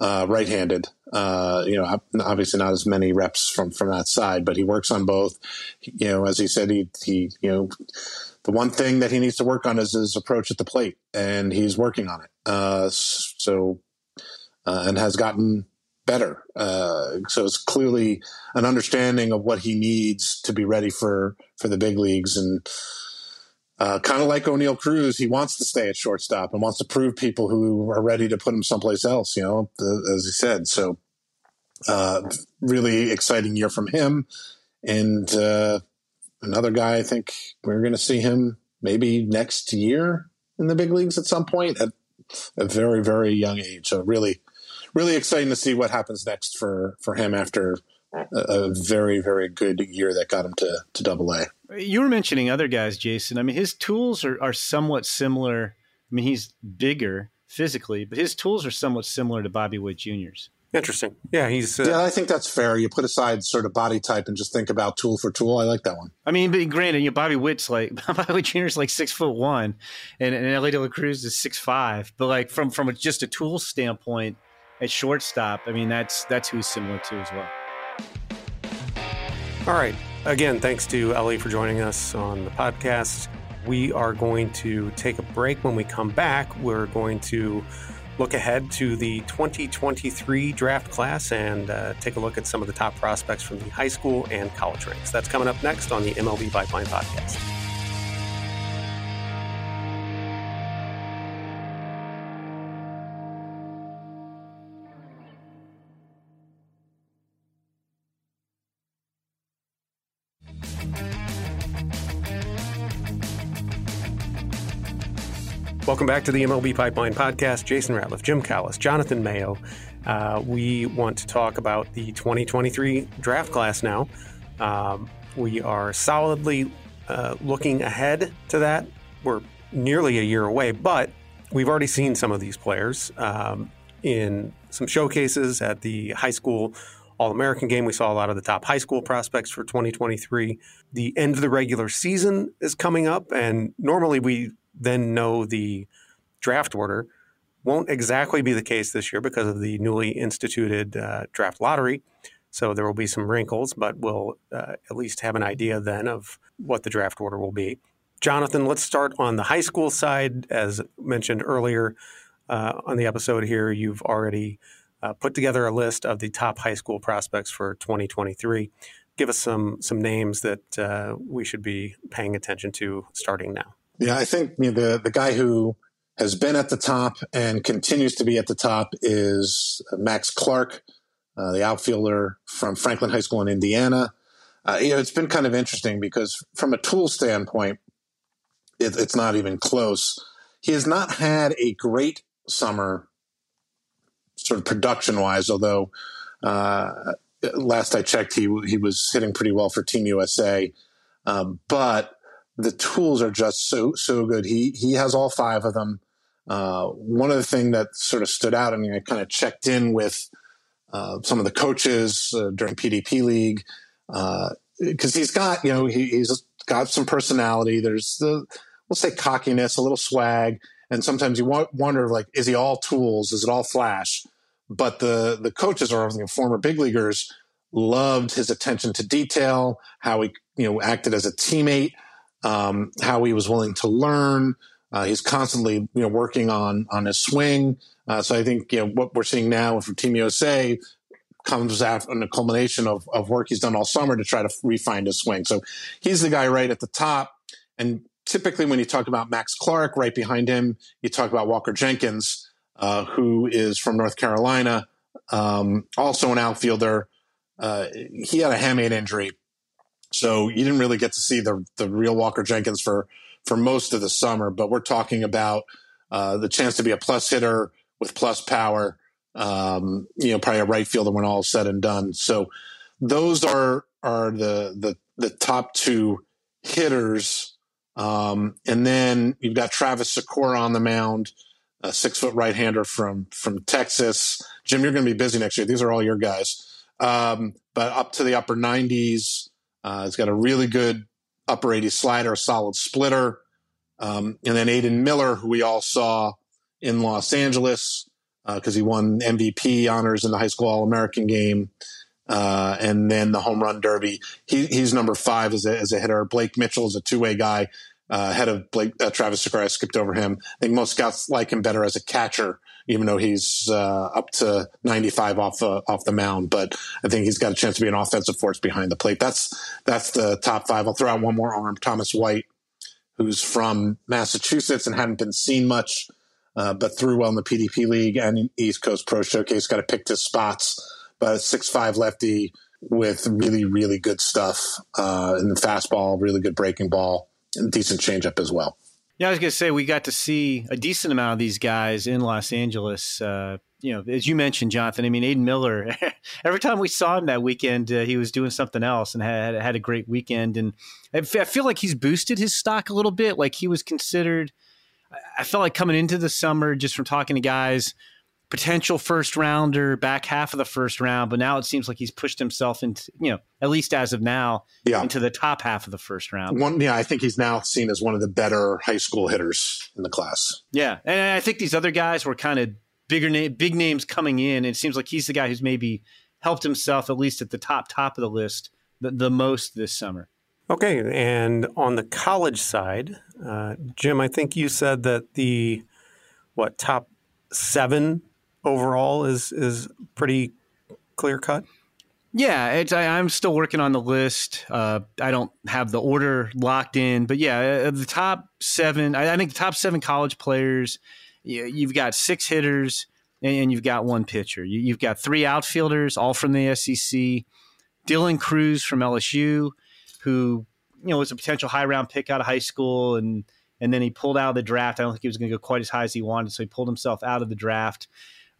uh, right-handed. Uh, you know, obviously not as many reps from from that side, but he works on both. You know, as he said, he he you know. The one thing that he needs to work on is his approach at the plate, and he's working on it. Uh, so, uh, and has gotten better. Uh, so it's clearly an understanding of what he needs to be ready for for the big leagues, and uh, kind of like Oneil Cruz, he wants to stay at shortstop and wants to prove people who are ready to put him someplace else. You know, as he said. So uh, really exciting year from him, and uh, another guy. I think we're going to see him maybe next year in the big leagues at some point at a very very young age. So really really exciting to see what happens next for for him after a, a very very good year that got him to to Double A. You were mentioning other guys, Jason. I mean, his tools are are somewhat similar. I mean, he's bigger physically, but his tools are somewhat similar to Bobby Witt Jr.'s. Interesting. Yeah, he's. Uh, yeah, I think that's fair. You put aside sort of body type and just think about tool for tool. I like that one. I mean, but granted, you know, Bobby Witt's like [LAUGHS] Bobby Witt Jr. is like six foot one, and, and Elly De La Cruz is six five. But like from from a, just a tool standpoint, at shortstop, I mean that's that's who's similar to as well. All right. Again, thanks to Elly for joining us on the podcast. We are going to take a break. When we come back, we're going to look ahead to the 2023 draft class and uh, take a look at some of the top prospects from the high school and college ranks. That's coming up next on the MLB Pipeline Podcast. Welcome back to the MLB Pipeline Podcast. Jason Ratliff, Jim Callis, Jonathan Mayo. Uh, we want to talk about the 2023 draft class now. Um, we are solidly uh, looking ahead to that. We're nearly a year away, but we've already seen some of these players um, in some showcases at the high school All American game. We saw a lot of the top high school prospects for 2023. The end of the regular season is coming up, and normally we then know the draft order. Won't exactly be the case this year because of the newly instituted uh, draft lottery. So there will be some wrinkles, but we'll uh, at least have an idea then of what the draft order will be. Jonathan, let's start on the high school side. As mentioned earlier uh, on the episode here, you've already uh, put together a list of the top high school prospects for 2023. Give us some some names that uh, we should be paying attention to starting now. Yeah, I think you know, the the guy who has been at the top and continues to be at the top is Max Clark, uh, the outfielder from Franklin High School in Indiana. Uh, you know, it's been kind of interesting because from a tool standpoint, it, it's not even close. He has not had a great summer, sort of production wise, although uh, last I checked, he he was hitting pretty well for Team USA. Um, but the tools are just so so good. He he has all five of them. Uh, one of the things that sort of stood out, I mean, I kind of checked in with uh, some of the coaches uh, during PDP League because uh, he's got you know he, he's got some personality. There's the we'll say cockiness, a little swag, and sometimes you wonder like, is he all tools? Is it all flash? But the the coaches are know, former big leaguers loved his attention to detail, how he you know acted as a teammate um, how he was willing to learn. Uh, he's constantly, you know, working on on his swing. Uh, so I think you know what we're seeing now from Team USA, comes after the culmination of, of work he's done all summer to try to refine his swing. So he's the guy right at the top. And typically, when you talk about Max Clark, right behind him, you talk about Walker Jenkins, uh, who is from North Carolina, um, also an outfielder. Uh, he had a hamate injury, so you didn't really get to see the the real Walker Jenkins for for most of the summer. But we're talking about uh, the chance to be a plus hitter with plus power. Um, you know, probably a right fielder when all is said and done. So those are are the the the top two hitters. Um, and then you've got Travis Sykora on the mound, a six foot right hander from from Texas. Jim, you're going to be busy next year. These are all your guys. Um, but up to the upper 90s. Uh, he's got a really good upper 80 slider, a solid splitter. Um, and then Aidan Miller, who we all saw in Los Angeles because uh, he won MVP honors in the high school All American game. Uh, and then the home run derby. He, he's number five as a, as a hitter. Blake Mitchell is a two way guy. Uh, head of Blake, uh, Travis Sykora. I skipped over him. I think most scouts like him better as a catcher, even though he's uh, up to 95 off the off the mound. But I think he's got a chance to be an offensive force behind the plate. That's that's the top five. I'll throw out one more arm. Thomas White, who's from Massachusetts and hadn't been seen much, uh, but threw well in the PDP League and East Coast Pro Showcase. Got to pick his spots. But six five lefty with really really good stuff uh, in the fastball, really good breaking ball decent changeup as well. Yeah, I was going to say we got to see a decent amount of these guys in Los Angeles. Uh, you know, as you mentioned, Jonathan. I mean, Aidan Miller. [LAUGHS] every time we saw him that weekend, uh, he was doing something else and had had a great weekend. And I feel like he's boosted his stock a little bit. Like he was considered. I felt like coming into the summer, just from talking to guys, potential first rounder, back half of the first round, but now it seems like he's pushed himself into, you know, at least as of now, yeah. into the top half of the first round. One, yeah, I think he's now seen as one of the better high school hitters in the class. Yeah, and I think these other guys were kind of bigger name, big names coming in. And it seems like he's the guy who's maybe helped himself at least at the top top of the list the, the most this summer. Okay, and on the college side, uh, Jim, I think you said that the what top seven overall is is pretty clear cut. Yeah, I, am still working on the list. Uh, I don't have the order locked in, but yeah, uh, the top seven. I, I, think the top seven college players. You, have got six hitters and, you've got one pitcher. You, have got three outfielders, all from the SEC. Dylan Crews from LSU, who you know was a potential high round pick out of high school, and and then he pulled out of the draft. I don't think he was going to go quite as high as he wanted, so he pulled himself out of the draft.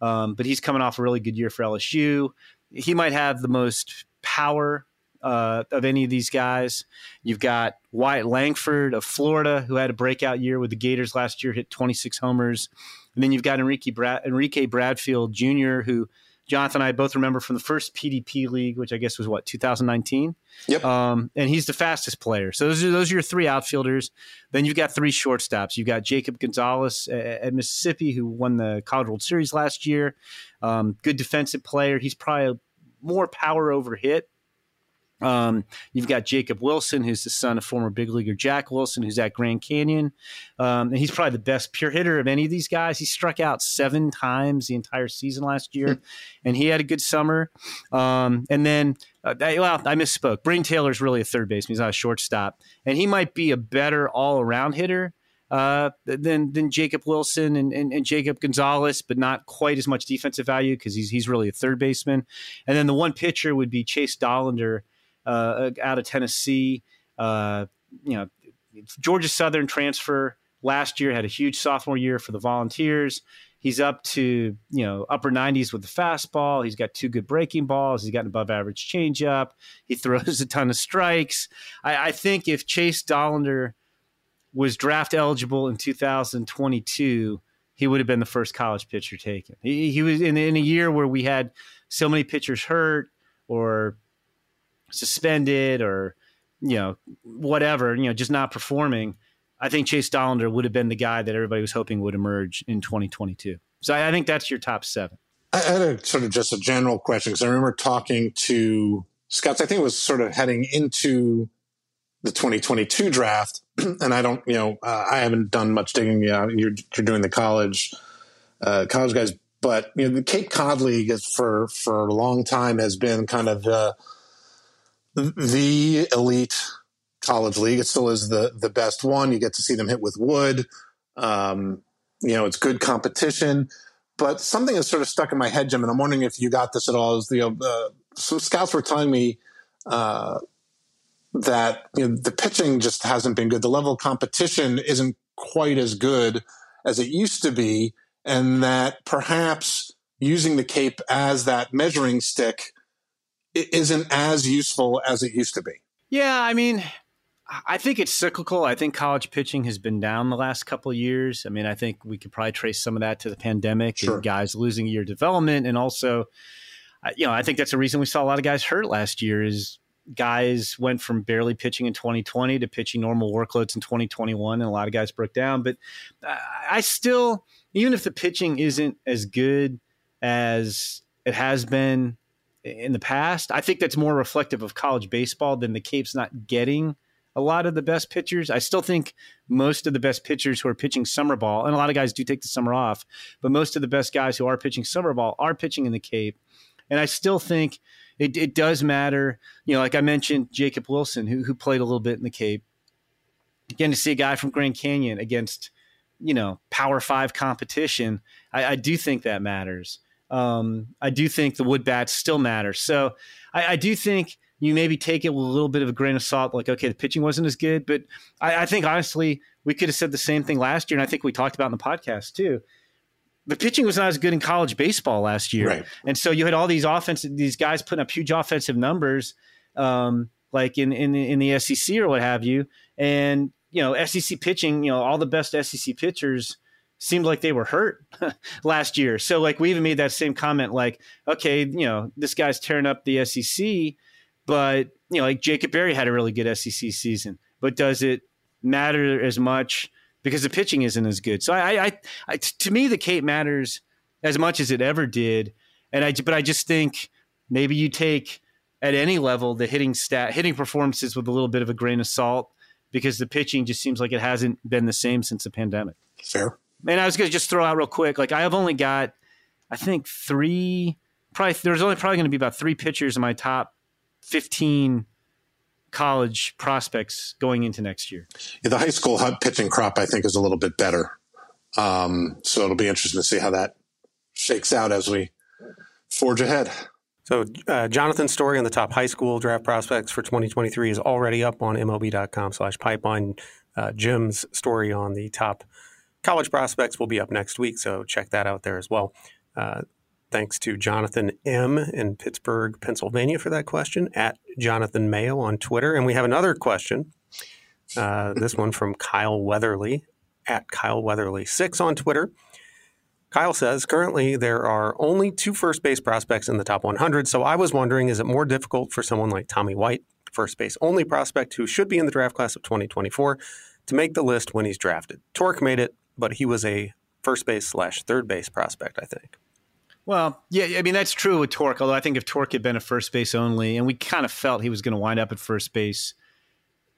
Um, but he's coming off a really good year for LSU. He might have the most power uh, of any of these guys. You've got Wyatt Langford of Florida, who had a breakout year with the Gators last year, hit 26 homers. And then you've got Enrique, Enrique Bradfield Jr., who Jonathan and I both remember from the first PDP league, which I guess was what 2019. Yep. Um, and he's the fastest player. So those are those are your three outfielders. Then you've got three shortstops. You've got Jacob Gonzalez at, at Mississippi, who won the College World Series last year. Um, good defensive player. He's probably more power over hit um, you've got Jacob Wilson, who's the son of former big leaguer Jack Wilson, who's at Grand Canyon. Um, and he's probably the best pure hitter of any of these guys. He struck out seven times the entire season last year, hmm. and he had a good summer. Um, and then, uh, well, I misspoke. Brayden Taylor's really a third baseman. He's not a shortstop. And he might be a better all around hitter. Uh, than than Jacob Wilson and, and, and, Jacob Gonzalez, but not quite as much defensive value because he's he's really a third baseman. And then the one pitcher would be Chase Dollander, uh, out of Tennessee. Uh, you know, Georgia Southern transfer last year had a huge sophomore year for the Volunteers. He's up to you know upper 90s with the fastball. He's got two good breaking balls. He's got an above average changeup. He [LAUGHS] throws a ton of strikes. I, I think if Chase Dollander was draft eligible in 2022, he would have been the first college pitcher taken. He, he was in, in a year where we had so many pitchers hurt or suspended or you know whatever you know just not performing i think chase dollander would have been the guy that everybody was hoping would emerge in 2022 so i, I think that's your top seven. I had a sort of just a general question because i remember talking to scouts i think it was sort of heading into the 2022 draft [CLEARS THROAT] and i don't you know uh, i haven't done much digging you know, you're, you're doing the college uh, college guys But you know, the Cape Cod League is for for a long time has been kind of the the elite college league. It still is the the best one. You get to see them hit with wood. Um, you know, it's good competition. But something has sort of stuck in my head, Jim, and I'm wondering if you got this at all. Is know, uh, some scouts were telling me uh, that you know, the pitching just hasn't been good. The level of competition isn't quite as good as it used to be, and that perhaps using the Cape as that measuring stick isn't as useful as it used to be. Yeah, I mean, I think it's cyclical. I think college pitching has been down the last couple of years. I mean, I think we could probably trace some of that to the pandemic sure. and guys losing year development, and also, you know, I think that's the reason we saw a lot of guys hurt last year. Is guys went from barely pitching in 2020 to pitching normal workloads in 2021, and a lot of guys broke down. But uh, I still, even if the pitching isn't as good as it has been in the past, I think that's more reflective of college baseball than the Cape's not getting a lot of the best pitchers. I still think most of the best pitchers who are pitching summer ball, and a lot of guys do take the summer off, but most of the best guys who are pitching summer ball are pitching in the Cape. And I still think it, it does matter. You know, like I mentioned, Jacob Wilson, who, who played a little bit in the Cape. Again, to see a guy from Grand Canyon against, you know, Power Five competition, I, I do think that matters. Um, I do think the wood bats still matter. So I, I, do think you maybe take it with a little bit of a grain of salt. Like, okay, the pitching wasn't as good, but I, I think honestly, we could have said the same thing last year, and I think we talked about in the podcast too the pitching was not as good in college baseball last year, right. and so you had all these offensive these guys putting up huge offensive numbers, um, like in in in the SEC or what have you, and you know SEC pitching, you know all the best SEC pitchers seemed like they were hurt [LAUGHS] last year. So like we even made that same comment, like okay, you know this guy's tearing up the SEC, but you know like Jacob Berry had a really good SEC season, but does it matter as much? because the pitching isn't as good. So I, I, I, to me, the Cape matters as much as it ever did. And I, but I just think maybe you take at any level the hitting stat, hitting performances with a little bit of a grain of salt because the pitching just seems like it hasn't been the same since the pandemic. Fair. And I was going to just throw out real quick, like I have only got, I think three, probably there's only probably going to be about three pitchers in my top 15 college prospects going into next year. Yeah, the high school pitching crop, I think, is a little bit better. Um, so it'll be interesting to see how that shakes out as we forge ahead. So uh, Jonathan's story on the top high school draft prospects for 2023 is already up on MLB.com slash pipeline. Uh, Jim's story on the top college prospects will be up next week, so check that out there as well. Uh, Thanks to Jonathan M. in Pittsburgh, Pennsylvania for that question, at Jonathan Mayo on Twitter. And we have another question. Uh, this one from Kyle Weatherly, at Kyle Weatherly6 on Twitter. Kyle says, currently there are only two first base prospects in the top 100. So I was wondering, is it more difficult for someone like Tommy White, first base only prospect who should be in the draft class of 2024, to make the list when he's drafted? Tork made it, but he was a first base slash third base prospect, I think. Well, yeah, I mean that's true with Tork. Although I think if Tork had been a first base only, and we kind of felt he was going to wind up at first base,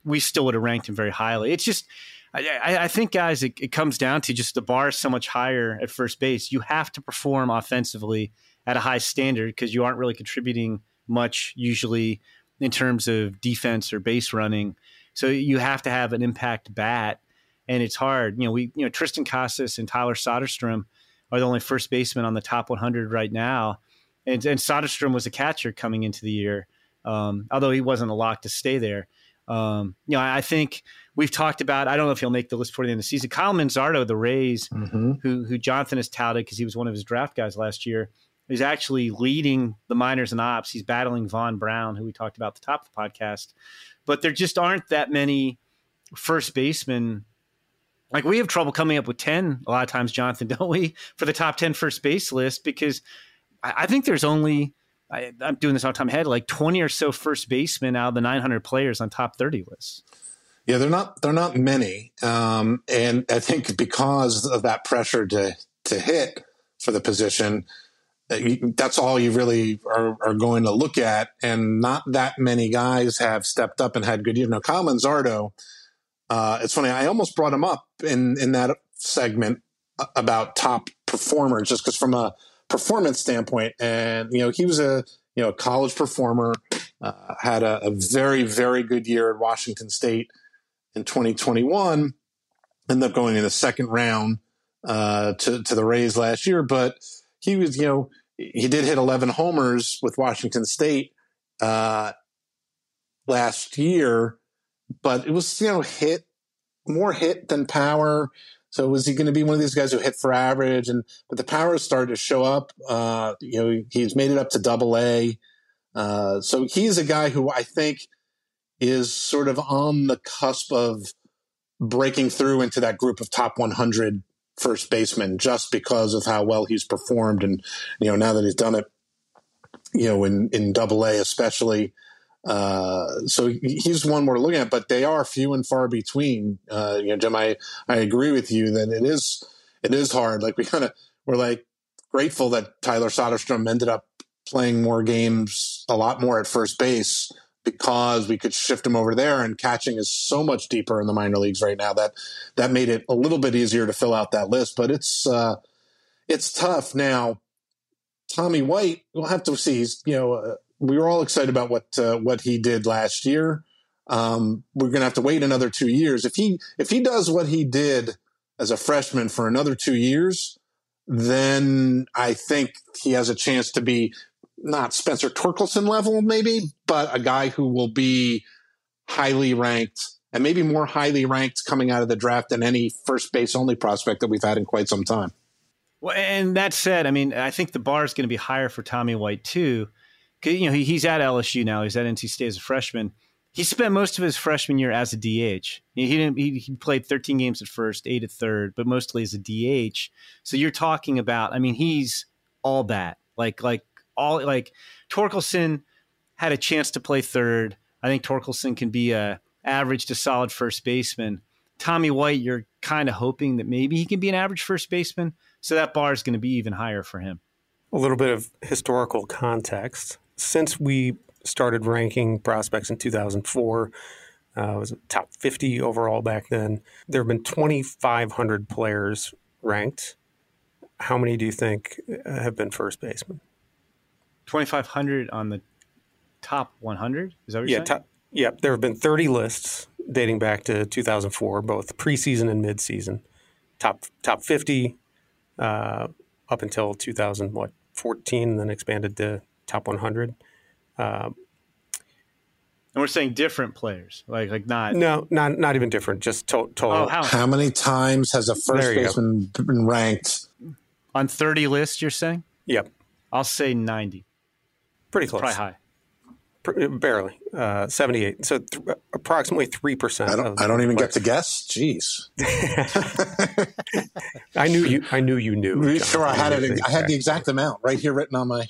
we still would have ranked him very highly. It's just, I, I think, guys, it, it, comes down to just the bar is so much higher at first base. You have to perform offensively at a high standard because you aren't really contributing much usually in terms of defense or base running. So you have to have an impact bat, and it's hard. You know, we, you know, Triston Casas and Tyler Soderstrom are the only first baseman on the top 100 right now. And, and Soderstrom was a catcher coming into the year, um, although he wasn't a lock to stay there. Um, you know, I, I, think we've talked about. I don't know if he'll make the list before the end of the season. Kyle Manzardo, the Rays, mm-hmm. who who Jonathan has touted because he was one of his draft guys last year, is actually leading the minors and ops. He's battling Vaun Brown, who we talked about at the top of the podcast. But there just aren't that many first basemen like we have trouble coming up with 10 a lot of times, Jonathan, [LAUGHS] don't we, for the top 10 first base list? Because I, I think there's only, I, am doing this all the time ahead, like 20 or so first basemen out of the 900 players on top 30 lists. Yeah, they're not they're not many, um, and I think because of that pressure to to hit for the position, uh, that's all you really are, are, going to look at. And not that many guys have stepped up and had good years. Now, Kyle Manzardo, uh, it's funny. I almost brought him up in in that segment about top performers, just because from a performance standpoint. And you know, he was a you know a college performer, uh, had a, a, very very good year at Washington State in 2021. Ended up going in the second round uh, to to the Rays last year, but he was you know he did hit 11 homers with Washington State uh, last year, but it was you know hit more hit than power. So was he going to be one of these guys who hit for average? And but the power started to show up. Uh, you know, he's made it up to double A. Uh, so he's a guy who I think is sort of on the cusp of breaking through into that group of top 100 first basemen just because of how well he's performed. And, you know, now that he's done it, you know, in, in double A, especially, uh, so he's one we're looking at, but they are few and far between. Uh, you know, Jim, I, I agree with you that it is it is hard. Like we kind of we're like grateful that Tyler Soderstrom ended up playing more games, a lot more at first base because we could shift him over there and catching is so much deeper in the minor leagues right now that that made it a little bit easier to fill out that list. But it's uh, it's tough now. Tommy White, we'll have to see. He's you know uh, we were all excited about what uh, what he did last year. Um, we're going to have to wait another two years. If he if he does what he did as a freshman for another two years, then I think he has a chance to be not Spencer Torkelson level, maybe, but a guy who will be highly ranked and maybe more highly ranked coming out of the draft than any first base only prospect that we've had in quite some time. Well, and that said, I mean, I think the bar is going to be higher for Tommy White too you know, he, he's at LSU now. He's at NC State as a freshman. He spent most of his freshman year as a DH. He didn't. He, he, played 13 games at first, eight at third, but mostly as a DH. So you're talking about. I mean, he's all that. Like like all like Torkelson had a chance to play third. I think Torkelson can be a average to solid first baseman. Tommy White, you're kind of hoping that maybe he can be an average first baseman. So that bar is going to be even higher for him. A little bit of historical context since we started ranking prospects in 2004, uh, it was top 50 overall back then. There have been 2,500 players ranked. How many do you think uh, have been first baseman? 2,500 on the top 100? Is that what you're yeah, saying? Yeah, there have been 30 lists dating back to 2004, both preseason and midseason. Top top 50 uh, up until 2000, what, 14, and then expanded to top 100. Um, and we're saying different players, like like not no, not not even different, just to- total. Oh, how? how? many times has a first baseman go. been ranked on thirty lists? You're saying? Yep. I'll say ninety. Pretty close. Probably high. Barely, uh, seventy-eight. So th- approximately three percent. I don't. I don't even players. get to guess. Jeez. [LAUGHS] I knew you. I knew you knew. Sure, I had it. I had the exact amount right here written on my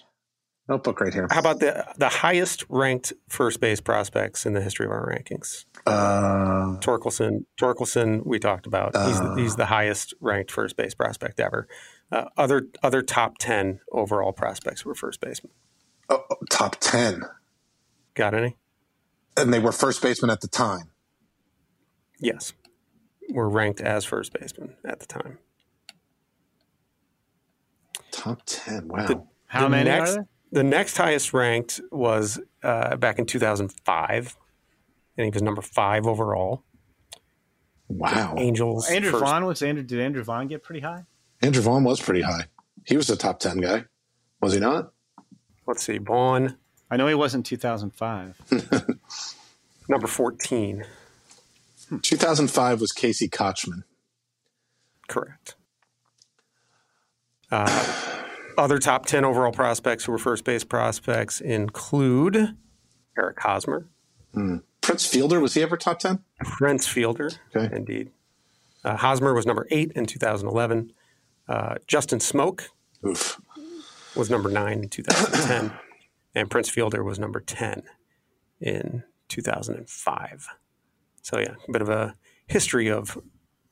notebook right here. How about the the highest ranked first base prospects in the history of our rankings? Uh, Torkelson. Torkelson. We talked about. Uh, he's the, he's the highest ranked first base prospect ever. Uh, other other top ten overall prospects were first basemen. Oh, oh, top ten. Got any? And they were first basemen at the time. Yes, were ranked as first basemen at the time. Top ten. Wow. The, How many next, are there? The next highest ranked was uh, back in 2005, and he was number five overall. Wow. Angels. Andrew first. Vaughn was Andrew. Did Andrew Vaughn get pretty high? Andrew Vaughn was pretty high. He was a top ten guy, was he not? Let's see, Vaughn. I know he wasn't 2005. [LAUGHS] number 14. 2005 was Casey Kotchman. Correct. [SIGHS] Uh, other top 10 overall prospects who were first base prospects include Eric Hosmer. Hmm. Prince Fielder, was he ever top 10? Prince Fielder, okay. indeed. Uh, Hosmer was number eight in 2011. Uh, Justin Smoak Oof. was number nine in 2010. [CLEARS THROAT] and Prince Fielder was number 10 in 2005. So, yeah, a bit of a history of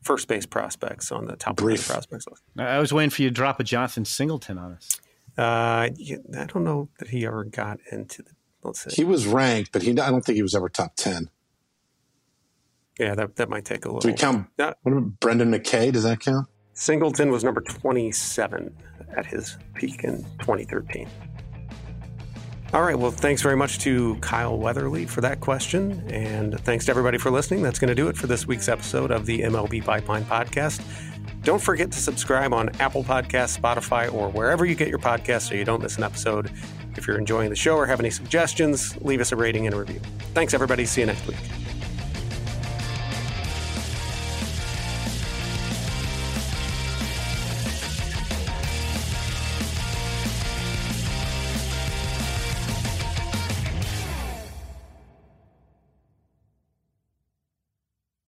first base prospects on the top Brief. prospects list. I was waiting for you to drop a Jonathan Singleton on us. Uh, I don't know that he ever got into the. Let's see. He was ranked, but he I don't think he was ever top ten. Yeah, that that might take a little. Do we count? what about Brendan McKay? Does that count? Singleton was number 27 at his peak in 2013. All right. Well, thanks very much to Kyle Weatherly for that question. And thanks to everybody for listening. That's going to do it for this week's episode of the MLB Pipeline Podcast. Don't forget to subscribe on Apple Podcasts, Spotify, or wherever you get your podcasts so you don't miss an episode. If you're enjoying the show or have any suggestions, leave us a rating and a review. Thanks, everybody. See you next week.